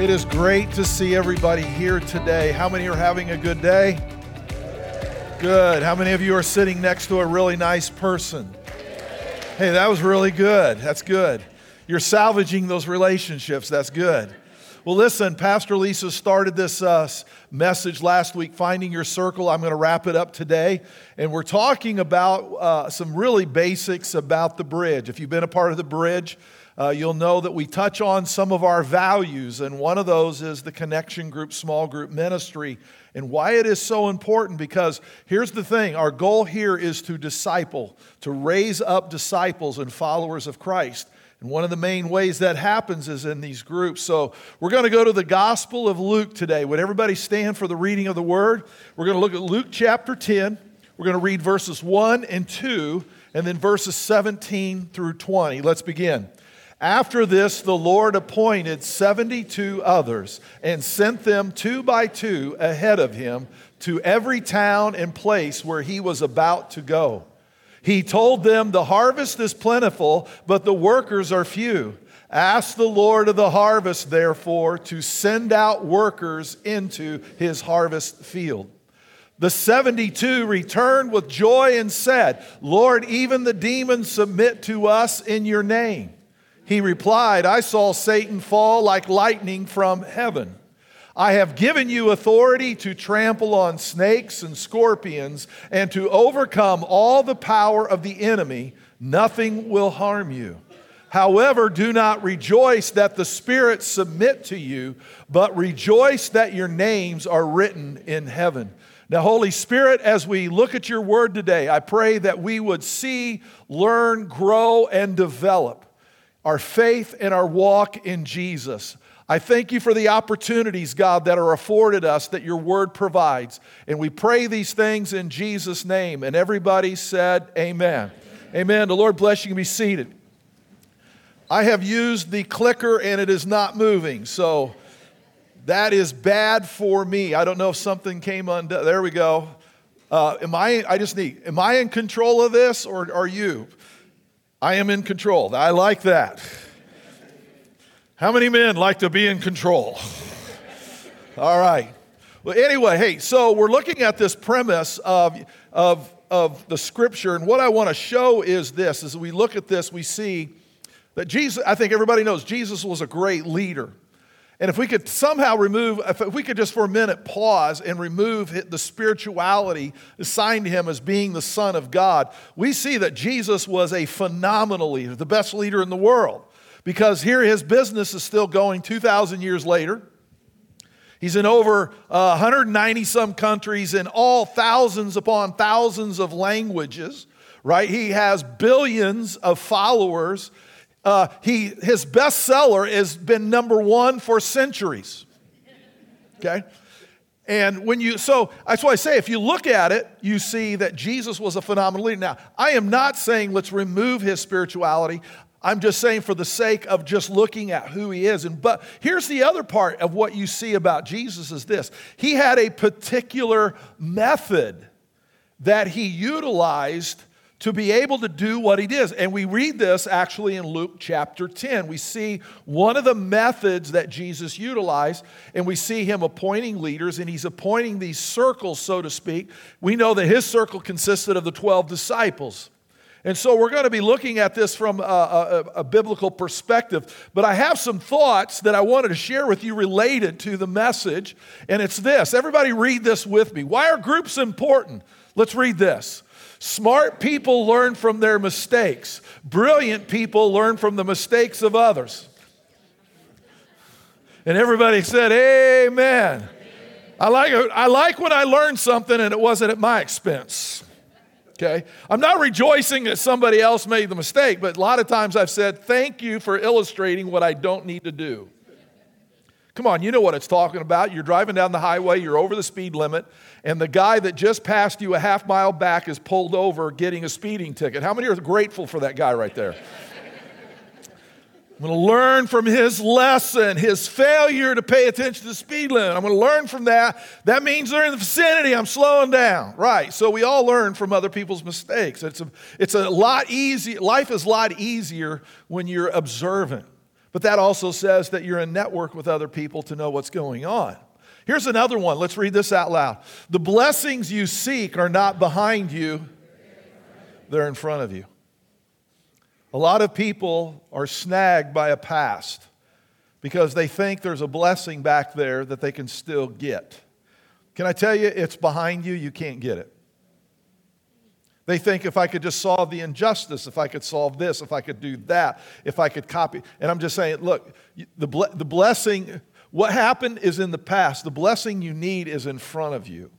It is great to see everybody here today. How many are having a good day? Good. How many of you are sitting next to a really nice person? Hey, that was really good. That's good. You're salvaging those relationships. That's good. Well, listen, Pastor Lisa started this uh, message last week, Finding Your Circle. I'm going to wrap it up today. And we're talking about uh, some really basics about the bridge. If you've been a part of the bridge, uh, you'll know that we touch on some of our values, and one of those is the connection group, small group ministry, and why it is so important. Because here's the thing our goal here is to disciple, to raise up disciples and followers of Christ. And one of the main ways that happens is in these groups. So we're going to go to the Gospel of Luke today. Would everybody stand for the reading of the Word? We're going to look at Luke chapter 10. We're going to read verses 1 and 2, and then verses 17 through 20. Let's begin. After this, the Lord appointed 72 others and sent them two by two ahead of him to every town and place where he was about to go. He told them, The harvest is plentiful, but the workers are few. Ask the Lord of the harvest, therefore, to send out workers into his harvest field. The 72 returned with joy and said, Lord, even the demons submit to us in your name. He replied, I saw Satan fall like lightning from heaven. I have given you authority to trample on snakes and scorpions and to overcome all the power of the enemy. Nothing will harm you. However, do not rejoice that the spirits submit to you, but rejoice that your names are written in heaven. Now, Holy Spirit, as we look at your word today, I pray that we would see, learn, grow, and develop our faith and our walk in Jesus. I thank you for the opportunities, God, that are afforded us that your word provides. And we pray these things in Jesus' name. And everybody said, Amen. Amen. The Lord bless you. You can be seated. I have used the clicker and it is not moving. So that is bad for me. I don't know if something came undone. There we go. Uh, am I, I just need, am I in control of this or are you? I am in control. I like that. How many men like to be in control? All right. Well, anyway, hey, so we're looking at this premise of, of, of the scripture, and what I want to show is this as we look at this, we see that Jesus, I think everybody knows Jesus was a great leader. And if we could somehow remove, if we could just for a minute pause and remove the spirituality assigned to him as being the Son of God, we see that Jesus was a phenomenal leader, the best leader in the world because here his business is still going 2,000 years later. He's in over uh, 190 some countries in all thousands upon thousands of languages, right? He has billions of followers. Uh, he, his bestseller has been number one for centuries. Okay? And when you, so that's why I say, if you look at it, you see that Jesus was a phenomenal leader. Now, I am not saying let's remove his spirituality. I'm just saying for the sake of just looking at who he is. And but here's the other part of what you see about Jesus is this. He had a particular method that he utilized to be able to do what he did. And we read this actually in Luke chapter 10. We see one of the methods that Jesus utilized, and we see him appointing leaders, and he's appointing these circles, so to speak. We know that his circle consisted of the 12 disciples. And so we're going to be looking at this from a, a, a, biblical perspective. But I have some thoughts that I wanted to share with you related to the message. And it's this everybody, read this with me. Why are groups important? Let's read this. Smart people learn from their mistakes, brilliant people learn from the mistakes of others. And everybody said, Amen. I like, I like when I learn something and it wasn't at my expense. Okay? I'm not rejoicing that somebody else made the mistake, but a lot of times I've said, thank you for illustrating what I don't need to do. Come on, you know what it's talking about. You're driving down the highway, you're over the speed limit, and the guy that just passed you a half mile back is pulled over getting a speeding ticket. How many are grateful for that guy right there? I'm going to learn from his lesson, his failure to pay attention to the speed limit. I'm going to learn from that. That means they're in the vicinity. I'm slowing down. Right. So we all learn from other people's mistakes. It's a, it's a lot easier. Life is a lot easier when you're observant. But that also says that you're in network with other people to know what's going on. Here's another one. Let's read this out loud. The blessings you seek are not behind you, they're in front of you. A lot of people are snagged by a past because they think there's a blessing back there that they can still get. Can I tell you, it's behind you, you can't get it. They think if I could just solve the injustice, if I could solve this, if I could do that, if I could copy. And I'm just saying, look, the, the blessing, what happened is in the past. The blessing you need is in front of you.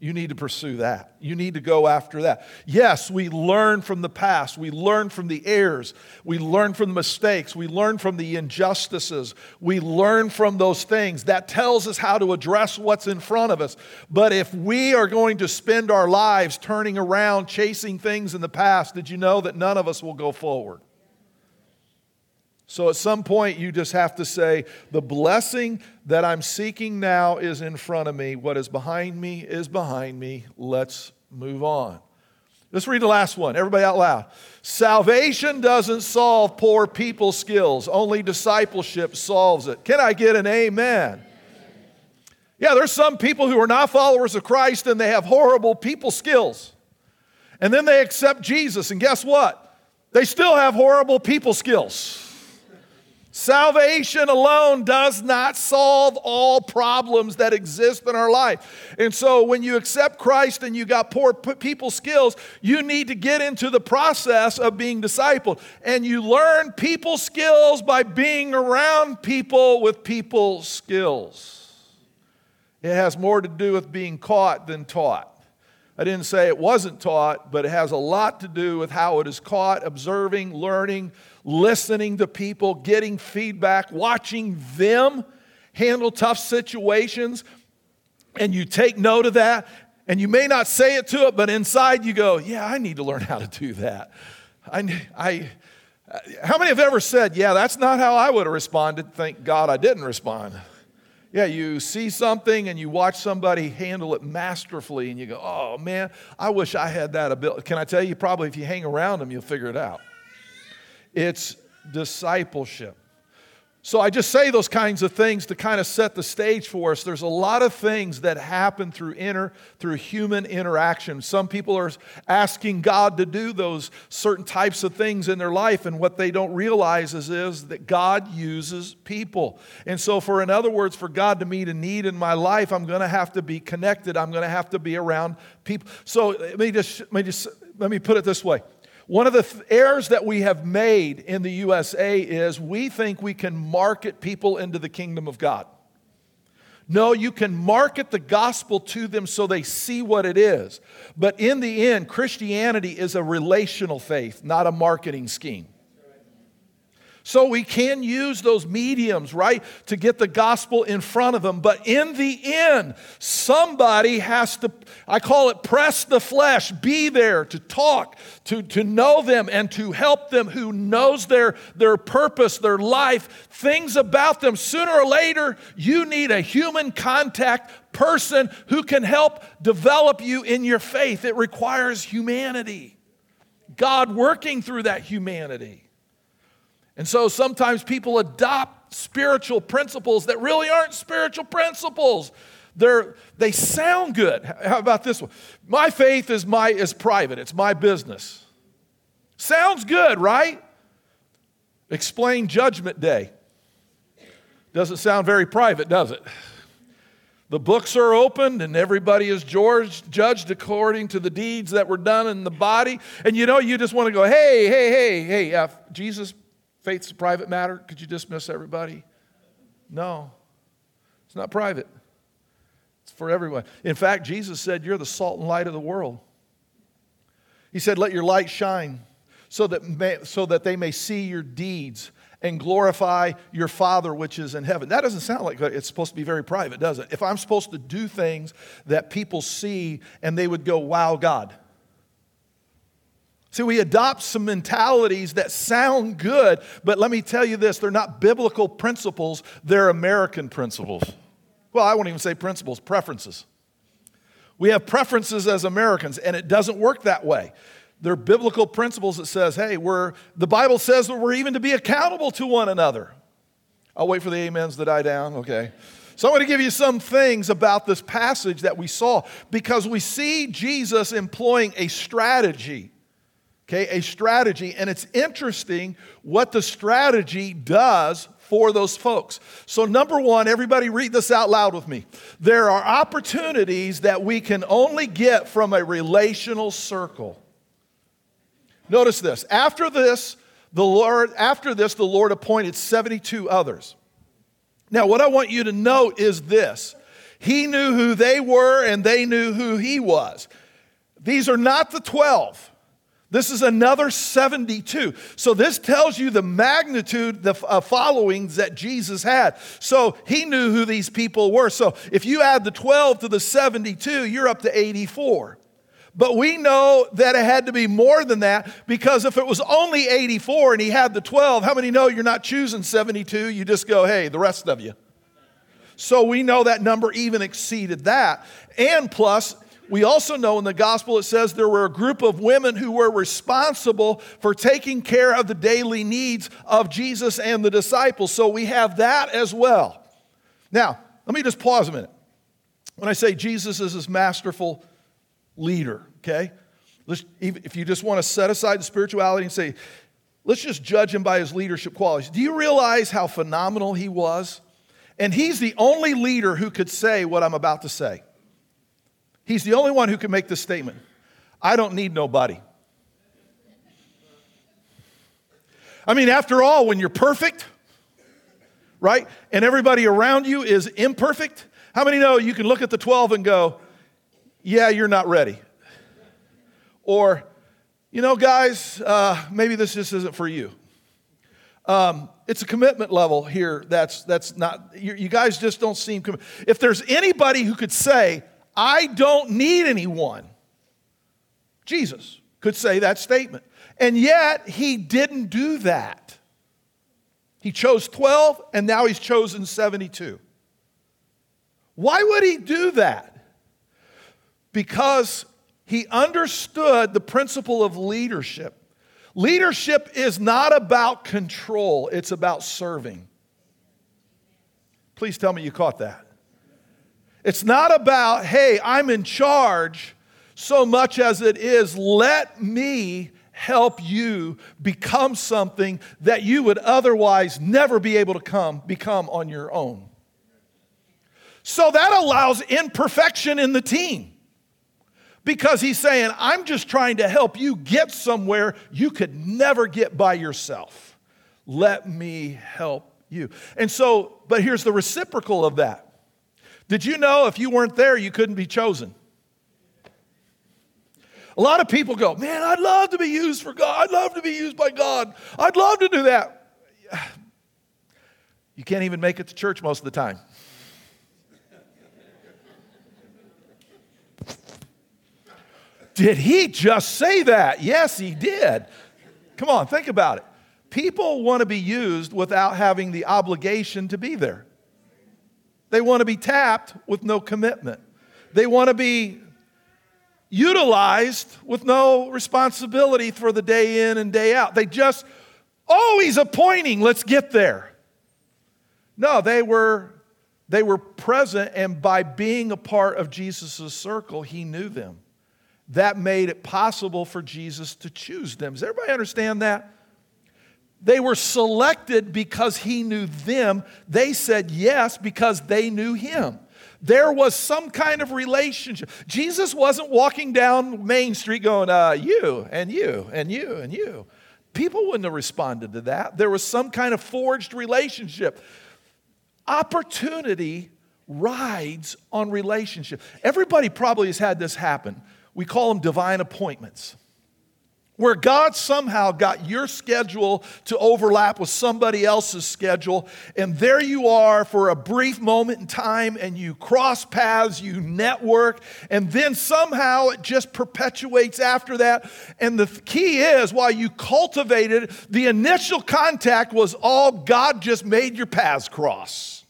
You need to pursue that. You need to go after that. Yes, we learn from the past. We learn from the errors. We learn from the mistakes. We learn from the injustices. We learn from those things. That tells us how to address what's in front of us. But if we are going to spend our lives turning around, chasing things in the past, did you know that none of us will go forward? So at some point, you just have to say, the blessing that I'm seeking now is in front of me. What is behind me is behind me. Let's move on. Let's read the last one. Everybody out loud. Salvation doesn't solve poor people skills, only discipleship solves it. Can I get an amen? Yeah, there's some people who are not followers of Christ and they have horrible people skills. And then they accept Jesus, and guess what? They still have horrible people skills. Salvation alone does not solve all problems that exist in our life. And so when you accept Christ and you got poor people skills, you need to get into the process of being discipled. And you learn people skills by being around people with people skills. It has more to do with being caught than taught. I didn't say it wasn't taught, but it has a lot to do with how it is caught, observing, learning, listening to people, getting feedback, watching them handle tough situations. And you take note of that, and you may not say it to it, but inside you go, Yeah, I need to learn how to do that. I, I, how many have ever said, Yeah, that's not how I would have responded? Thank God I didn't respond. Yeah, you see something and you watch somebody handle it masterfully and you go, oh man, I wish I had that ability. Can I tell you, probably if you hang around them, you'll figure it out. It's discipleship. So I just say those kinds of things to kind of set the stage for us. There's a lot of things that happen through inner through human interaction. Some people are asking God to do those certain types of things in their life and what they don't realize is, is that God uses people. And so for in other words for God to meet a need in my life, I'm going to have to be connected. I'm going to have to be around people. So let me just let me just let me put it this way. One of the th- errors that we have made in the USA is we think we can market people into the kingdom of God. No, you can market the gospel to them so they see what it is. But in the end, Christianity is a relational faith, not a marketing scheme. So we can use those mediums, right, to get the gospel in front of them. But in the end, somebody has to, I call it press the flesh, be there to talk, to, to know them, and to help them who knows their, their purpose, their life, things about them. Sooner or later, you need a human contact person who can help develop you in your faith. It requires humanity. God working through that humanity. And so sometimes people adopt spiritual principles that really aren't spiritual principles. They're, they sound good. How about this one? My faith is, my, is private, it's my business. Sounds good, right? Explain Judgment Day. Doesn't sound very private, does it? The books are opened and everybody is judged according to the deeds that were done in the body. And you know, you just want to go, hey, hey, hey, hey, uh, Jesus faith's a private matter. Could you dismiss everybody? No, it's not private. It's for everyone. In fact, Jesus said, You're the salt and light of the world. He said, Let your light shine so that, may, so that they may see your deeds and glorify your Father which is in heaven. That doesn't sound like it's supposed to be very private, does it? If I'm supposed to do things that people see and they would go, wow, God. See, we adopt some mentalities that sound good, but let me tell you this they're not biblical principles, they're American principles. Well, I won't even say principles, preferences. We have preferences as Americans, and it doesn't work that way. They're biblical principles that says, hey, we're, the Bible says that we're even to be accountable to one another. I'll wait for the amens to die down. Okay. So I'm going to give you some things about this passage that we saw because we see Jesus employing a strategy. Okay, a strategy. And it's interesting what the strategy does for those folks. So, number one, everybody read this out loud with me. There are opportunities that we can only get from a relational circle. Notice this. After this, the Lord, after this, the Lord appointed 72 others. Now, what I want you to note is this He knew who they were, and they knew who He was. These are not the 12. This is another 72. So, this tells you the magnitude, the uh, followings that Jesus had. So, he knew who these people were. So, if you add the 12 to the 72, you're up to 84. But we know that it had to be more than that because if it was only 84 and he had the 12, how many know you're not choosing 72? You just go, hey, the rest of you. So we know that number even exceeded that. And plus, we also know in the gospel it says there were a group of women who were responsible for taking care of the daily needs of Jesus and the disciples. So we have that as well. Now, let me just pause a minute. When I say Jesus is this masterful leader, okay? Let's, if you just want to set aside the spirituality and say, let's just judge him by his leadership qualities. Do you realize how phenomenal he was? And he's the only leader who could say what I'm about to say. He's the only one who can make this statement I don't need nobody. I mean, after all, when you're perfect, right, and everybody around you is imperfect, how many know you can look at the 12 and go, yeah, you're not ready? Or, you know, guys, uh, maybe this just isn't for you. Um, it's a commitment level here that's, that's not, you, you guys just don't seem committed. If there's anybody who could say, I don't need anyone. Jesus could say that statement. And yet, he didn't do that. He chose 12, and now he's chosen 72. Why would he do that? Because he understood the principle of leadership. Leadership is not about control, it's about serving. Please tell me you caught that. It's not about, hey, I'm in charge so much as it is, let me help you become something that you would otherwise never be able to come, become on your own. So that allows imperfection in the team. Because he's saying, I'm just trying to help you get somewhere you could never get by yourself. Let me help you. And so, but here's the reciprocal of that did you know if you weren't there, you couldn't be chosen? A lot of people go, Man, I'd love to be used for God. I'd love to be used by God. I'd love to do that. You can't even make it to church most of the time. Did he just say that? Yes, he did. Come on, think about it. People want to be used without having the obligation to be there. They want to be tapped with no commitment. They want to be utilized with no responsibility for the day in and day out. They just, always appointing, let's get there. No, they were they were present and by being a part of Jesus' circle, he knew them. That made it possible for Jesus to choose them. Does everybody understand that? They were selected because he knew them. They said yes because they knew him. There was some kind of relationship. Jesus wasn't walking down Main Street going, uh, you and you and you and you. People wouldn't have responded to that. There was some kind of forged relationship. Opportunity rides on relationship. Everybody probably has had this happen. We call them divine appointments. Where God somehow got your schedule to overlap with somebody else's schedule, and there you are for a brief moment in time, and you cross paths, you network, and then somehow it just perpetuates after that. And the key is, while you cultivated, the initial contact was all God just made your paths cross.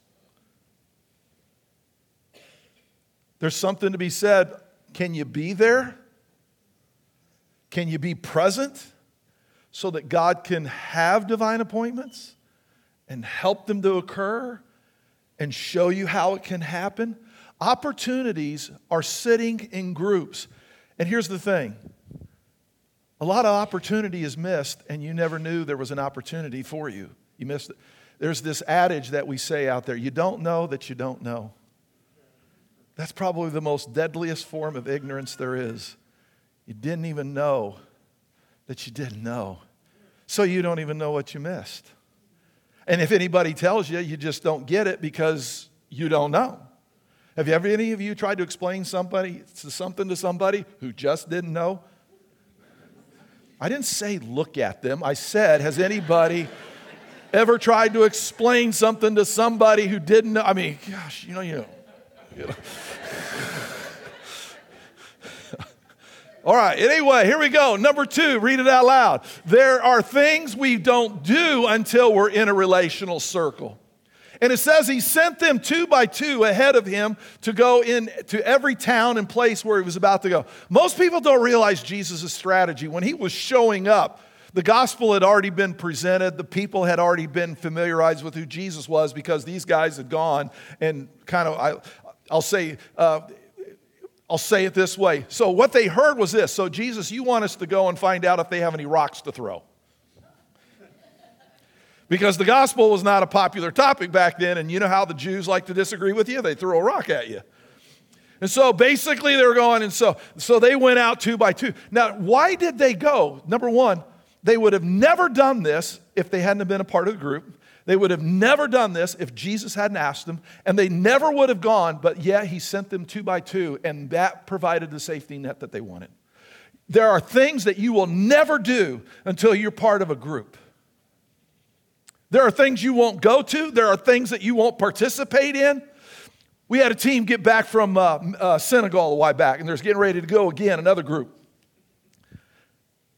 There's something to be said. Can you be there? Can you be present so that God can have divine appointments and help them to occur and show you how it can happen? Opportunities are sitting in groups. And here's the thing a lot of opportunity is missed, and you never knew there was an opportunity for you. You missed it. There's this adage that we say out there you don't know that you don't know. That's probably the most deadliest form of ignorance there is. You didn't even know that you didn't know. So you don't even know what you missed. And if anybody tells you, you just don't get it because you don't know. Have you ever any of you tried to explain somebody something to somebody who just didn't know? I didn't say look at them. I said, has anybody ever tried to explain something to somebody who didn't know? I mean, gosh, you know, you know. You know. All right, anyway, here we go. Number two, read it out loud. There are things we don't do until we're in a relational circle. And it says he sent them two by two ahead of him to go in to every town and place where he was about to go. Most people don't realize Jesus' strategy. When he was showing up, the gospel had already been presented. The people had already been familiarized with who Jesus was because these guys had gone and kind of, I, will say, uh, I'll say it this way. So, what they heard was this So, Jesus, you want us to go and find out if they have any rocks to throw. Because the gospel was not a popular topic back then, and you know how the Jews like to disagree with you? They throw a rock at you. And so basically they were going, and so, so they went out two by two. Now, why did they go? Number one, they would have never done this if they hadn't been a part of the group. They would have never done this if Jesus hadn't asked them, and they never would have gone, but yet he sent them two by two, and that provided the safety net that they wanted. There are things that you will never do until you're part of a group. There are things you won't go to, there are things that you won't participate in. We had a team get back from uh, uh, Senegal a while back, and they're getting ready to go again, another group.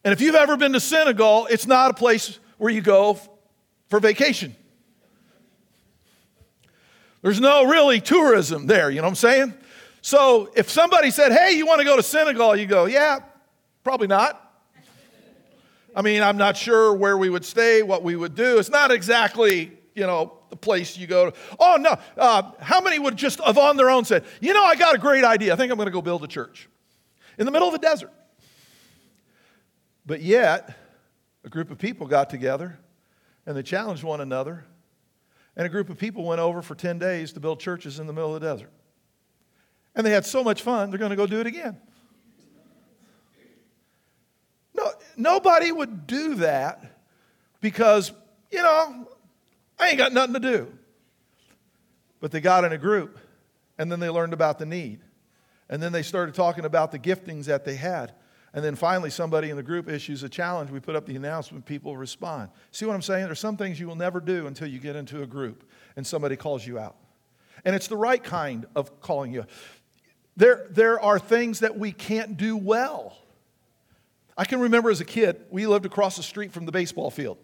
And if you've ever been to Senegal, it's not a place where you go for vacation. There's no really tourism there, you know what I'm saying? So if somebody said, hey, you want to go to Senegal, you go, yeah, probably not. I mean, I'm not sure where we would stay, what we would do. It's not exactly, you know, the place you go to. Oh, no. Uh, how many would just have on their own said, you know, I got a great idea. I think I'm going to go build a church in the middle of the desert. But yet, a group of people got together and they challenged one another and a group of people went over for 10 days to build churches in the middle of the desert. And they had so much fun, they're going to go do it again. No, nobody would do that because, you know, I ain't got nothing to do. But they got in a group and then they learned about the need. And then they started talking about the giftings that they had. And then finally, somebody in the group issues a challenge. We put up the announcement, people respond. See what I'm saying? There's some things you will never do until you get into a group and somebody calls you out. And it's the right kind of calling you. There, there are things that we can't do well. I can remember as a kid, we lived across the street from the baseball field.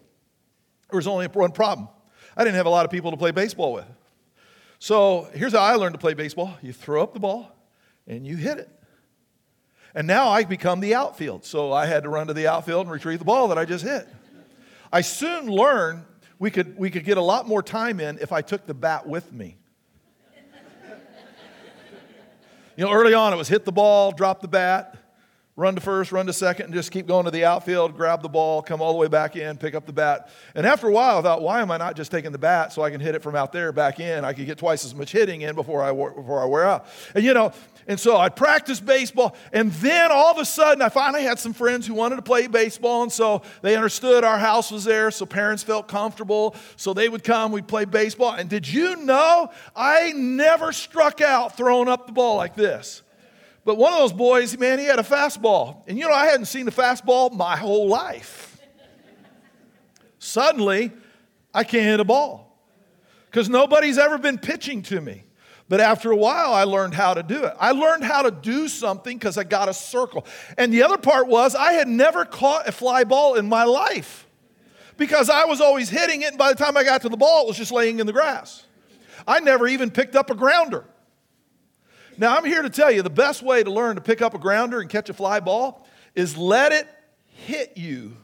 There was only one problem I didn't have a lot of people to play baseball with. So here's how I learned to play baseball you throw up the ball and you hit it. And now I become the outfield. So I had to run to the outfield and retrieve the ball that I just hit. I soon learned we could, we could get a lot more time in if I took the bat with me. you know, early on it was hit the ball, drop the bat, run to first, run to second, and just keep going to the outfield, grab the ball, come all the way back in, pick up the bat. And after a while, I thought, why am I not just taking the bat so I can hit it from out there back in? I could get twice as much hitting in before I, before I wear out. And you know, and so I practiced baseball. And then all of a sudden, I finally had some friends who wanted to play baseball. And so they understood our house was there. So parents felt comfortable. So they would come, we'd play baseball. And did you know I never struck out throwing up the ball like this? But one of those boys, man, he had a fastball. And you know, I hadn't seen a fastball my whole life. Suddenly, I can't hit a ball because nobody's ever been pitching to me. But after a while, I learned how to do it. I learned how to do something because I got a circle. And the other part was I had never caught a fly ball in my life because I was always hitting it. And by the time I got to the ball, it was just laying in the grass. I never even picked up a grounder. Now, I'm here to tell you the best way to learn to pick up a grounder and catch a fly ball is let it hit you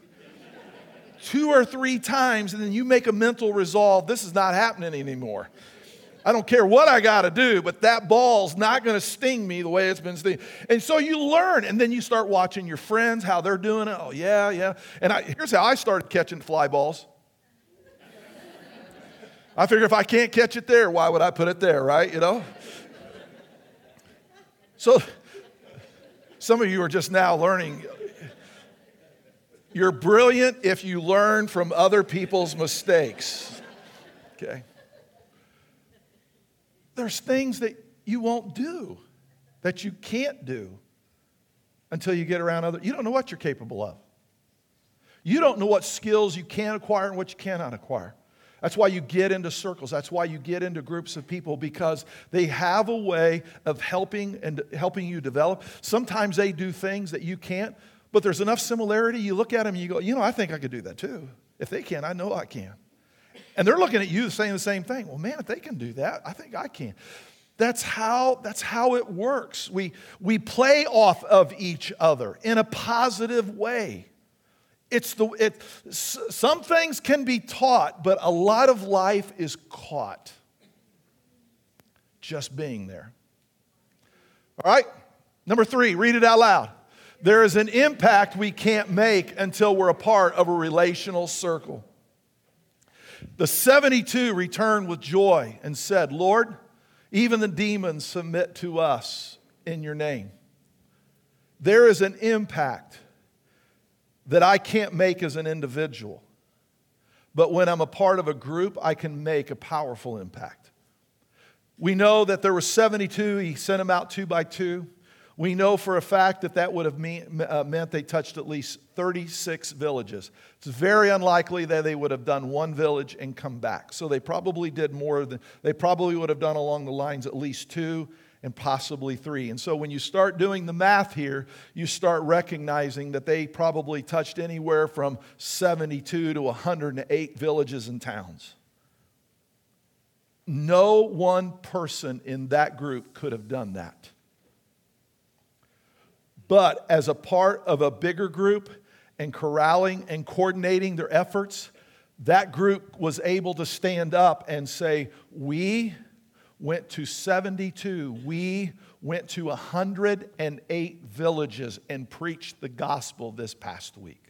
two or three times, and then you make a mental resolve this is not happening anymore. I don't care what I got to do, but that ball's not going to sting me the way it's been stinging. And so you learn, and then you start watching your friends, how they're doing it. Oh, yeah, yeah. And I, here's how I started catching fly balls. I figure if I can't catch it there, why would I put it there, right? You know? So some of you are just now learning. You're brilliant if you learn from other people's mistakes. Okay? There's things that you won't do, that you can't do until you get around other. You don't know what you're capable of. You don't know what skills you can acquire and what you cannot acquire. That's why you get into circles. That's why you get into groups of people because they have a way of helping and helping you develop. Sometimes they do things that you can't, but there's enough similarity. You look at them and you go, you know, I think I could do that too. If they can, I know I can. And they're looking at you saying the same thing. Well, man, if they can do that, I think I can. That's how, that's how it works. We, we play off of each other in a positive way. It's the, it, some things can be taught, but a lot of life is caught just being there. All right? Number three, read it out loud. There is an impact we can't make until we're a part of a relational circle. The 72 returned with joy and said, Lord, even the demons submit to us in your name. There is an impact that I can't make as an individual. But when I'm a part of a group, I can make a powerful impact. We know that there were 72, he sent them out two by two. We know for a fact that that would have mean, uh, meant they touched at least 36 villages. It's very unlikely that they would have done one village and come back. So they probably did more than, they probably would have done along the lines at least two and possibly three. And so when you start doing the math here, you start recognizing that they probably touched anywhere from 72 to 108 villages and towns. No one person in that group could have done that. But as a part of a bigger group and corralling and coordinating their efforts, that group was able to stand up and say, We went to 72. We went to 108 villages and preached the gospel this past week.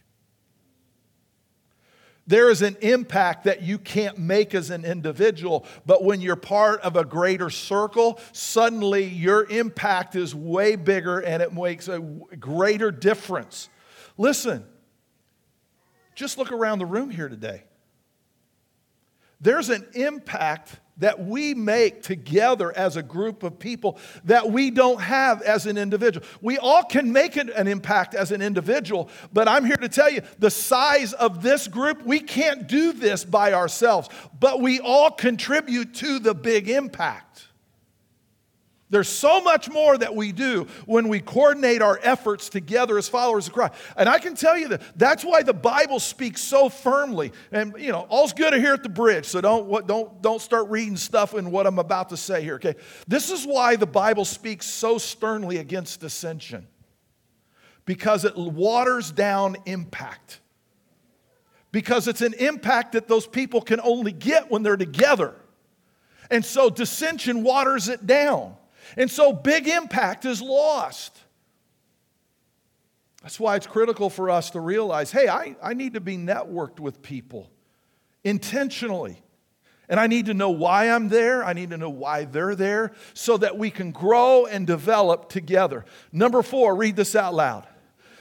There is an impact that you can't make as an individual, but when you're part of a greater circle, suddenly your impact is way bigger and it makes a greater difference. Listen, just look around the room here today. There's an impact that we make together as a group of people that we don't have as an individual. We all can make an, impact as an individual, but I'm here to tell you the size of this group, we can't do this by ourselves, but we all contribute to the big impact. There's so much more that we do when we coordinate our efforts together as followers of Christ. And I can tell you that that's why the Bible speaks so firmly. And, you know, all's good here at the bridge, so don't, don't, don't start reading stuff in what I'm about to say here, okay? This is why the Bible speaks so sternly against dissension because it waters down impact. Because it's an impact that those people can only get when they're together. And so dissension waters it down. And so big impact is lost. That's why it's critical for us to realize hey, I, I need to be networked with people intentionally. And I need to know why I'm there. I need to know why they're there so that we can grow and develop together. Number four, read this out loud.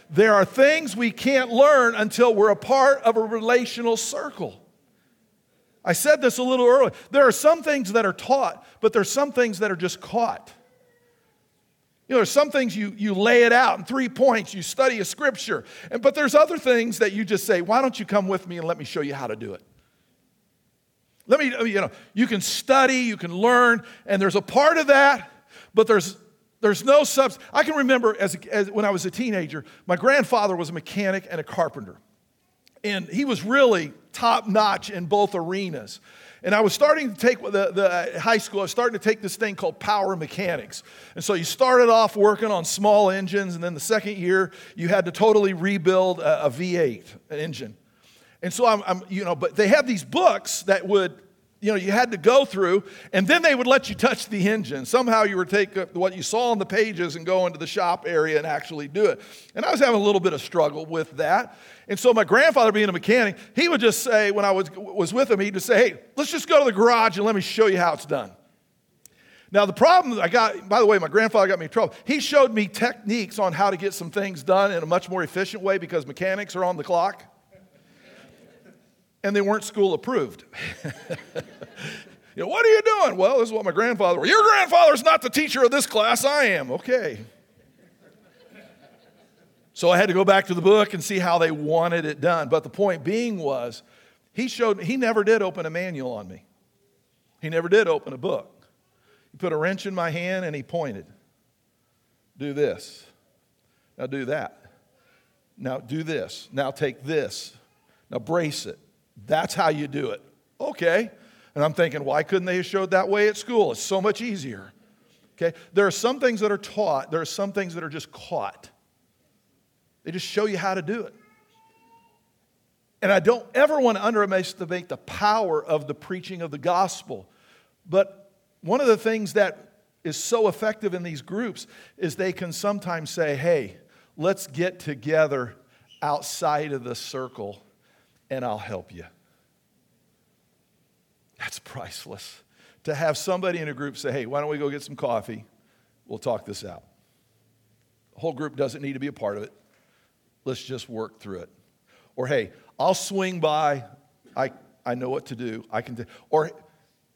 There are things we can't learn until we're a part of a relational circle. I said this a little earlier. There are some things that are taught, but there's some things that are just caught. You know, there's some things you, you lay it out in three points, you study a scripture. And, but there's other things that you just say, why don't you come with me and let me show you how to do it? Let me, you know, you can study, you can learn, and there's a part of that, but there's there's no subs. I can remember as, as when I was a teenager, my grandfather was a mechanic and a carpenter. And he was really top notch in both arenas. And I was starting to take the, the uh, high school, I was starting to take this thing called power mechanics. And so you started off working on small engines, and then the second year you had to totally rebuild a a V8 engine. And so I'm, I'm, you know, but they have these books that would, you know, you had to go through, and then they would let you touch the engine. Somehow you would take uh, what you saw on the pages and go into the shop area and actually do it. And I was having a little bit of struggle with that. And so my grandfather, being a mechanic, he would just say, when I was, was with him, he'd just say, hey, let's just go to the garage and let me show you how it's done. Now, the problem I got, by the way, my grandfather got me in trouble. He showed me techniques on how to get some things done in a much more efficient way because mechanics are on the clock. And they weren't school approved. you know, what are you doing? Well, this is what my grandfather, well, your grandfather's not the teacher of this class, I am. Okay. So I had to go back to the book and see how they wanted it done. But the point being was, he showed he never did open a manual on me. He never did open a book. He put a wrench in my hand and he pointed. Do this. Now do that. Now do this. Now take this. Now brace it. That's how you do it. Okay. And I'm thinking, why couldn't they have showed that way at school? It's so much easier. Okay. There are some things that are taught, there are some things that are just caught. They just show you how to do it. And I don't ever want to underestimate the power of the preaching of the gospel. But one of the things that is so effective in these groups is they can sometimes say, hey, let's get together outside of the circle and I'll help you. That's priceless. To have somebody in a group say, hey, why don't we go get some coffee? We'll talk this out. The whole group doesn't need to be a part of it. Let's just work through it. Or, hey, I'll swing by. I, I know what to do. I can do. Or,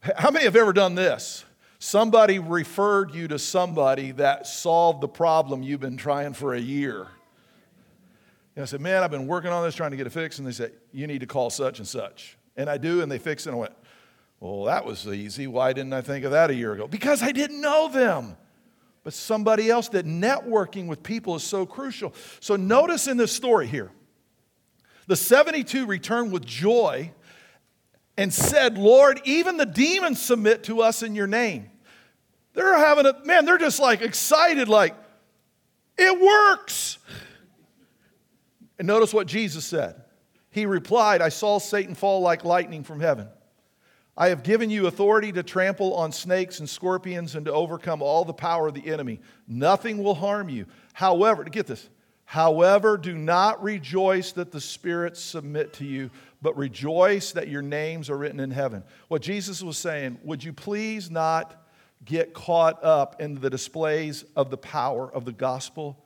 how many have ever done this? Somebody referred you to somebody that solved the problem you've been trying for a year. And I said, Man, I've been working on this trying to get it fixed. And they said, You need to call such and such. And I do, and they fix it. And I went, Well, that was easy. Why didn't I think of that a year ago? Because I didn't know them but somebody else that networking with people is so crucial. So notice in this story here the 72 returned with joy and said, Lord, even the demons submit to us in your name. They're having a, man, they're just like excited, like, it works. And notice what Jesus said. He replied, I saw Satan fall like lightning from heaven. I have given you authority to trample on snakes and scorpions and to overcome all the power of the enemy. Nothing will harm you. However, to get this, however, do not rejoice that the spirits submit to you, but rejoice that your names are written in heaven. What Jesus was saying, would you please not get caught up in the displays of the power of the gospel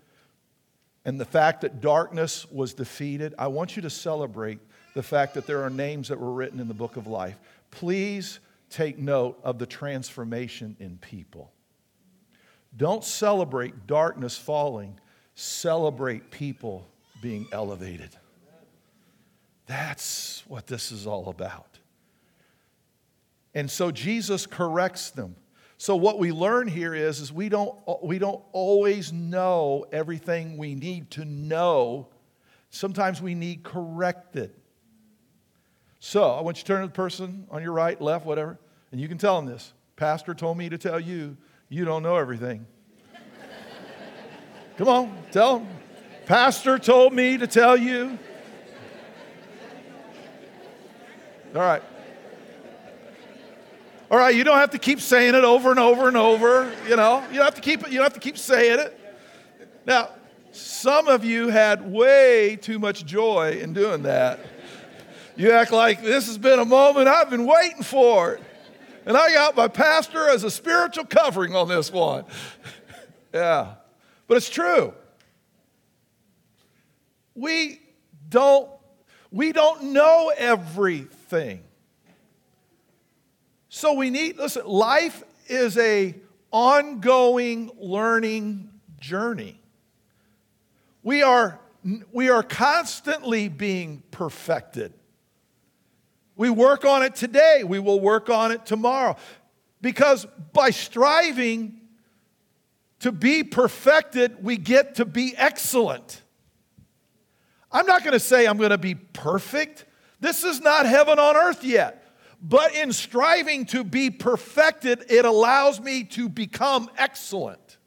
and the fact that darkness was defeated? I want you to celebrate the fact that there are names that were written in the book of life please take note of the transformation in people. Don't celebrate darkness falling, celebrate people being elevated. That's what this is all about. And so Jesus corrects them. So what we learn here is, is we, don't, we don't always know everything we need to know. Sometimes we need corrected. So I want you to turn to the person on your right, left, whatever, and you can tell them this. Pastor told me to tell you, you don't know everything. Come on, tell them. Pastor told me to tell you. All right. All right, you don't have to keep saying it over and over and over, you know. You don't have to keep it, you don't have to keep saying it. Now, some of you had way too much joy in doing that. You act like this has been a moment I've been waiting for. And I got my pastor as a spiritual covering on this one. yeah. But it's true. We don't we don't know everything. So we need listen, life is a ongoing learning journey. We are, we are constantly being perfected. We work on it today, we will work on it tomorrow. Because by striving to be perfected, we get to be excellent. I'm not going to say I'm going to be perfect. This is not heaven on earth yet. But in striving to be perfected, it allows me to become excellent.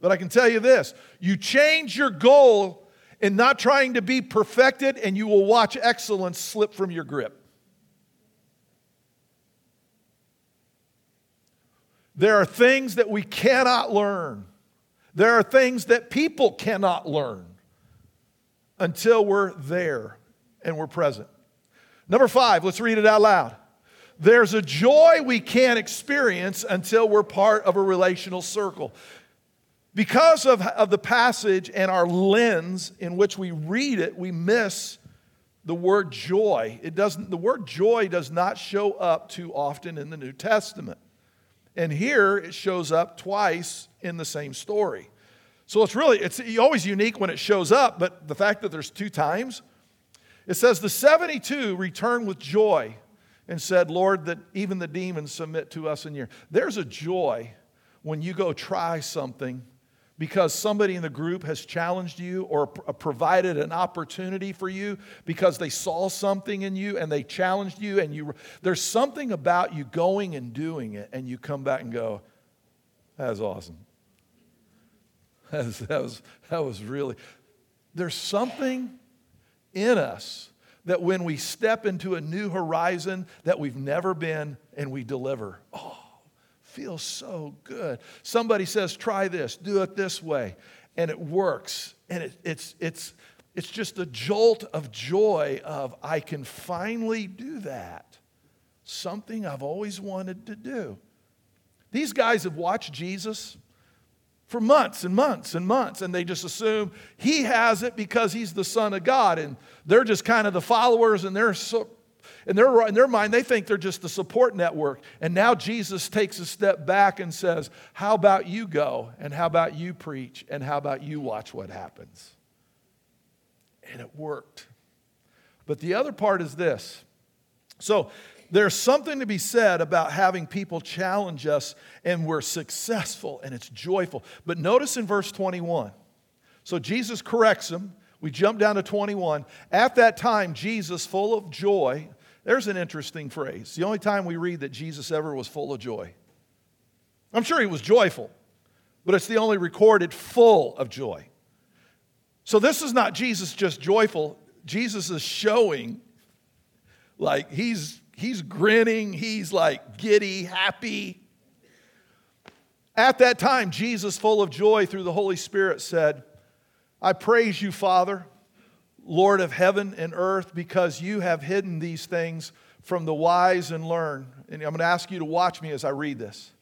But I can tell you this you change your goal in not trying to be perfected, and you will watch excellence slip from your grip. There are things that we cannot learn. There are things that people cannot learn until we're there and we're present. Number five, let's read it out loud. There's a joy we can't experience until we're part of a relational circle. Because of, of the passage and our lens in which we read it, we miss the word joy. It doesn't, the word joy does not show up too often in the New Testament. And here it shows up twice in the same story. So it's really, it's always unique when it shows up, but the fact that there's two times, it says, The 72 returned with joy and said, Lord, that even the demons submit to us in your. There's a joy when you go try something because somebody in the group has challenged you or uh, provided an opportunity for you because they saw something in you and they challenged you and you there's something about you going and doing it and you come back and go that was awesome that was, that was, that was really there's something in us that when we step into a new horizon that we've never been and we deliver oh feels so good. Somebody says, try this, do it this way, and it works. And it, it's, it's, it's just a jolt of joy of, I can finally do that. Something I've always wanted to do. These guys have watched Jesus for months and months and months, and they just assume he has it because he's the Son of God, and they're just kind of the followers, and they're so, in their, in their mind, they think they're just the support network. And now Jesus takes a step back and says, How about you go? And how about you preach? And how about you watch what happens? And it worked. But the other part is this. So, there's something to be said about having people challenge us and we're successful and it's joyful. But notice in verse 21. So Jesus corrects them. We jump down to 21. At that time, Jesus, full of joy, there's an interesting phrase. The only time we read that Jesus ever was full of joy. I'm sure he was joyful, but it's the only recorded full of joy. So this is not Jesus just joyful. Jesus is showing like he's he's grinning, he's like giddy, happy. At that time, Jesus, full of joy through the Holy Spirit, said, I praise you, Father Lord of heaven and earth, because you have hidden these things from the wise and learned. And I'm going to ask you to watch me as I read this.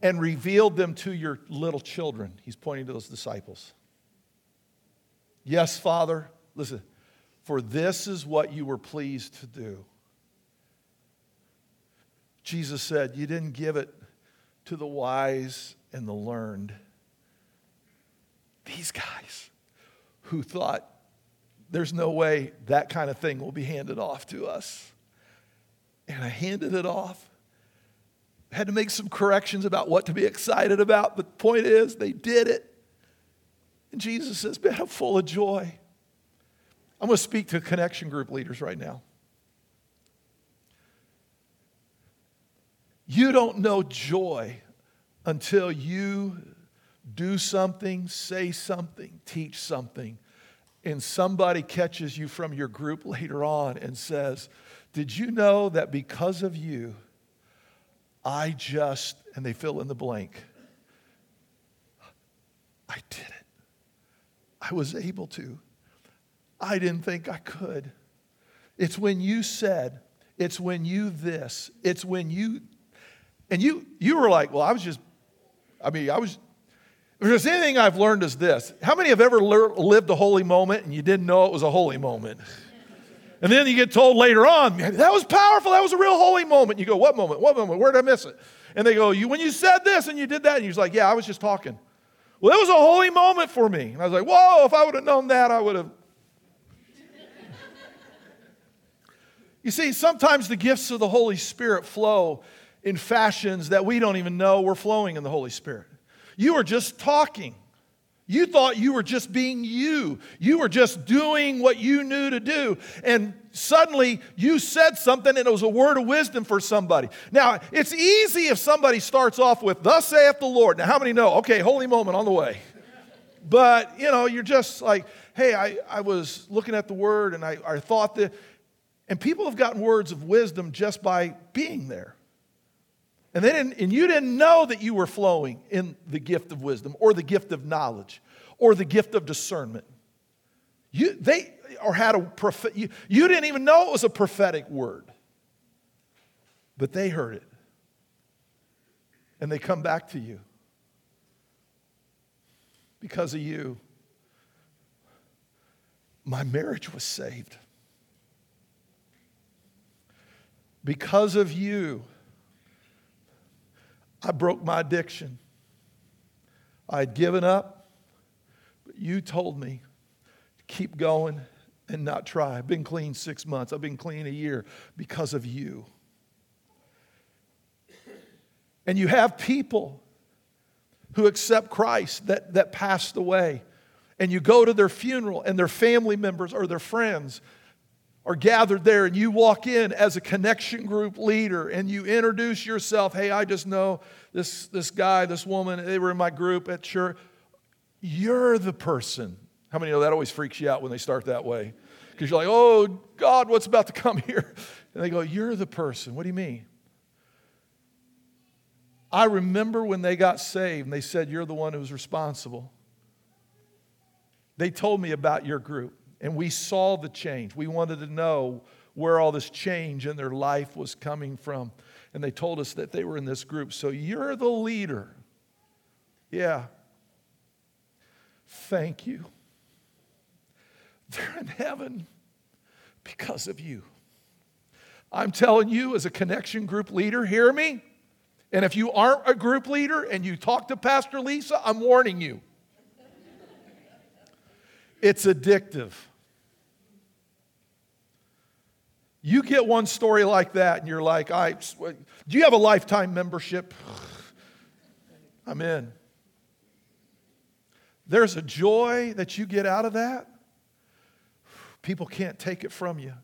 And revealed them to your little children. He's pointing to those disciples. Yes, Father, listen, for this is what you were pleased to do. Jesus said, You didn't give it to the wise and the learned. These guys who thought there's no way that kind of thing will be handed off to us. And I handed it off. Had to make some corrections about what to be excited about, but the point is, they did it. And Jesus says, Man, I'm full of joy. I'm going to speak to connection group leaders right now. You don't know joy until you do something, say something, teach something and somebody catches you from your group later on and says, Did you know that because of you, I just, and they fill in the blank, I did it. I was able to. I didn't think I could. It's when you said, it's when you this, it's when you, and you, you were like, well, I was just, I mean, I was, if there's anything I've learned is this how many have ever lived a holy moment and you didn't know it was a holy moment? And then you get told later on, that was powerful, that was a real holy moment. You go, what moment? What moment? Where did I miss it? And they go, you, when you said this and you did that, and you're like, yeah, I was just talking. Well, it was a holy moment for me. And I was like, whoa, if I would have known that, I would have. you see, sometimes the gifts of the Holy Spirit flow in fashions that we don't even know we're flowing in the Holy Spirit. You are just talking. You thought you were just being you. You were just doing what you knew to do. And suddenly you said something and it was a word of wisdom for somebody. Now, it's easy if somebody starts off with, Thus saith the Lord. Now, how many know? Okay, holy moment on the way. But, you know, you're just like, hey, I, I was looking at the word and I, I thought that. And people have gotten words of wisdom just by being there. And, didn't, and you didn't know that you were flowing in the gift of wisdom or the gift of knowledge or the gift of discernment. You, they, or had a you, you didn't even know it was a prophetic word. But they heard it. And they come back to you. Because of you, my marriage was saved. Because of you, I broke my addiction. I had given up, but you told me to keep going and not try. I've been clean six months, I've been clean a year because of you. And you have people who accept Christ that, that passed away, and you go to their funeral, and their family members or their friends are gathered there and you walk in as a connection group leader and you introduce yourself hey i just know this, this guy this woman they were in my group at church. You're the person. How many know that always freaks you out when they start that way? Because you're like oh god what's about to come here? And they go you're the person. What do you mean? I remember when they got saved and they said you're the one who was responsible. They told me about your group and we saw the change. We wanted to know where all this change in their life was coming from. And they told us that they were in this group. So you're the leader. Yeah. Thank you. They're in heaven because of you. I'm telling you, as a connection group leader, hear me. And if you aren't a group leader and you talk to Pastor Lisa, I'm warning you. It's addictive. You get one story like that and you're like, I, do you have a lifetime membership? I'm in. There's a joy that you get out of that. People can't take it from you.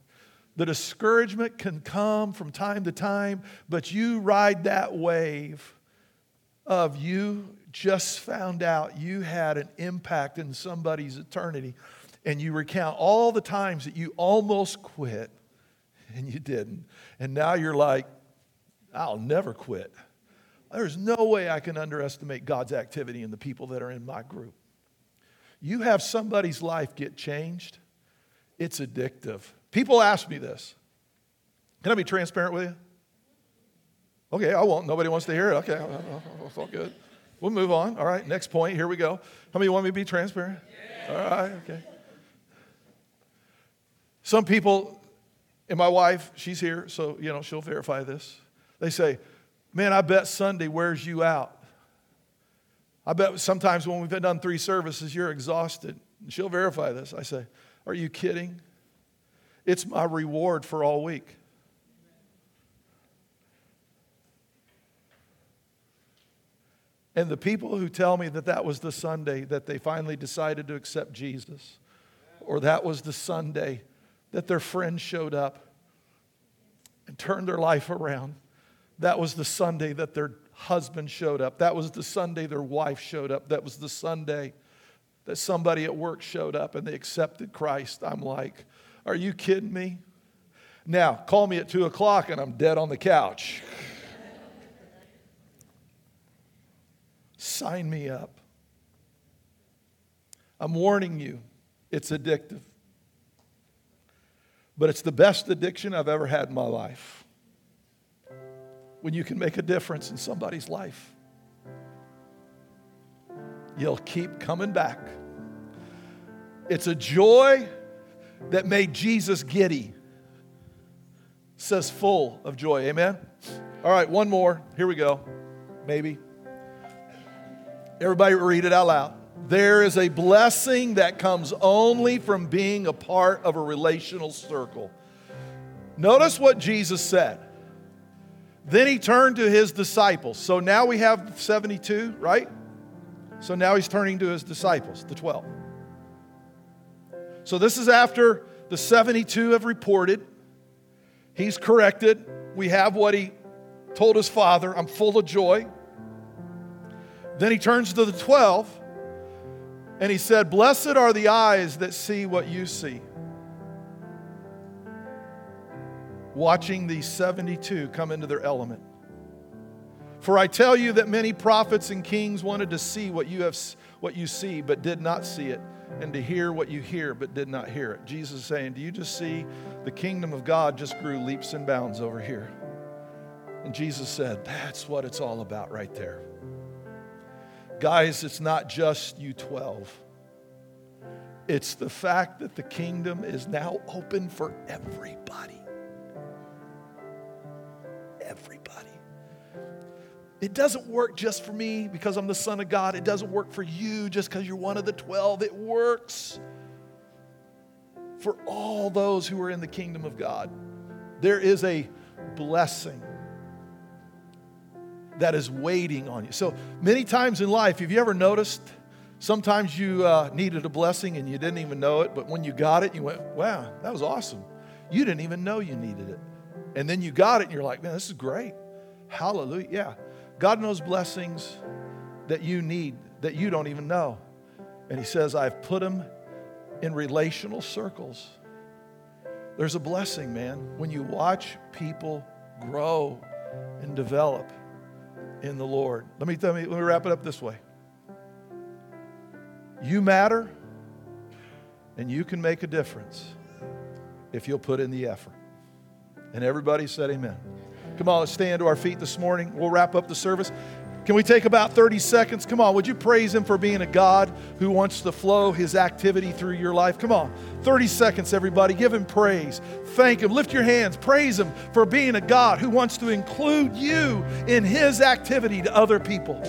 The discouragement can come from time to time, but you ride that wave of you just found out you had an impact in somebody's eternity, and you recount all the times that you almost quit and you didn't. And now you're like, I'll never quit. There's no way I can underestimate God's activity in the people that are in my group. You have somebody's life get changed, it's addictive. People ask me this. Can I be transparent with you? Okay, I won't. Nobody wants to hear it. Okay, it's all good. We'll move on. All right, next point. Here we go. How many want me to be transparent? Yeah. All right, okay. Some people and my wife, she's here, so you know she'll verify this. They say, "Man, I bet Sunday wears you out. I bet sometimes when we've done three services, you're exhausted." And she'll verify this. I say, "Are you kidding? It's my reward for all week." And the people who tell me that that was the Sunday that they finally decided to accept Jesus, or that was the Sunday that their friend showed up and turned their life around. That was the Sunday that their husband showed up. That was the Sunday their wife showed up. That was the Sunday that somebody at work showed up and they accepted Christ. I'm like, are you kidding me? Now, call me at two o'clock and I'm dead on the couch. Sign me up. I'm warning you, it's addictive but it's the best addiction I've ever had in my life. When you can make a difference in somebody's life, you'll keep coming back. It's a joy that made Jesus giddy, says full of joy. Amen? All right, one more. Here we go. Maybe. Everybody read it out loud. There is a blessing that comes only from being a part of a relational circle. Notice what Jesus said. Then he turned to his disciples. So now we have 72, right? So now he's turning to his disciples, the 12. So this is after the 72 have reported. He's corrected. We have what he told his father I'm full of joy. Then he turns to the 12 and he said, Blessed are the eyes that see what you see. Watching these 72 come into their element. For I tell you that many prophets and kings wanted to see what you have what you see but did not see it and to hear what you hear but did not hear it. Jesus is saying, "Do you just see the kingdom of God just grew leaps and bounds over here?" And Jesus said, "That's what it's all about right there." Guys, it's not just you 12. It's the fact that the kingdom is now open for everybody. Everybody. It doesn't work just for me because I'm the Son of God. It doesn't work for you just because you're one of the 12. It works for all those who are in the kingdom of God. There is a blessing that is waiting on you. So many times in life, have you ever noticed? Sometimes you uh, needed a blessing and you didn't even know it, but when you got it, you went, wow, that was awesome. You didn't even know you needed it. And then you got it and you're like, man, this is great. Hallelujah. Yeah. God knows blessings that you need that you don't even know. And He says, I've put them in relational circles. There's a blessing, man, when you watch people grow and develop in the Lord. Let me, tell me, let me wrap it up this way. You matter, and you can make a difference if you'll put in the effort. And everybody said, Amen. Come on, let's stand to our feet this morning. We'll wrap up the service. Can we take about 30 seconds? Come on, would you praise Him for being a God who wants to flow His activity through your life? Come on, 30 seconds, everybody. Give Him praise. Thank Him. Lift your hands. Praise Him for being a God who wants to include you in His activity to other people.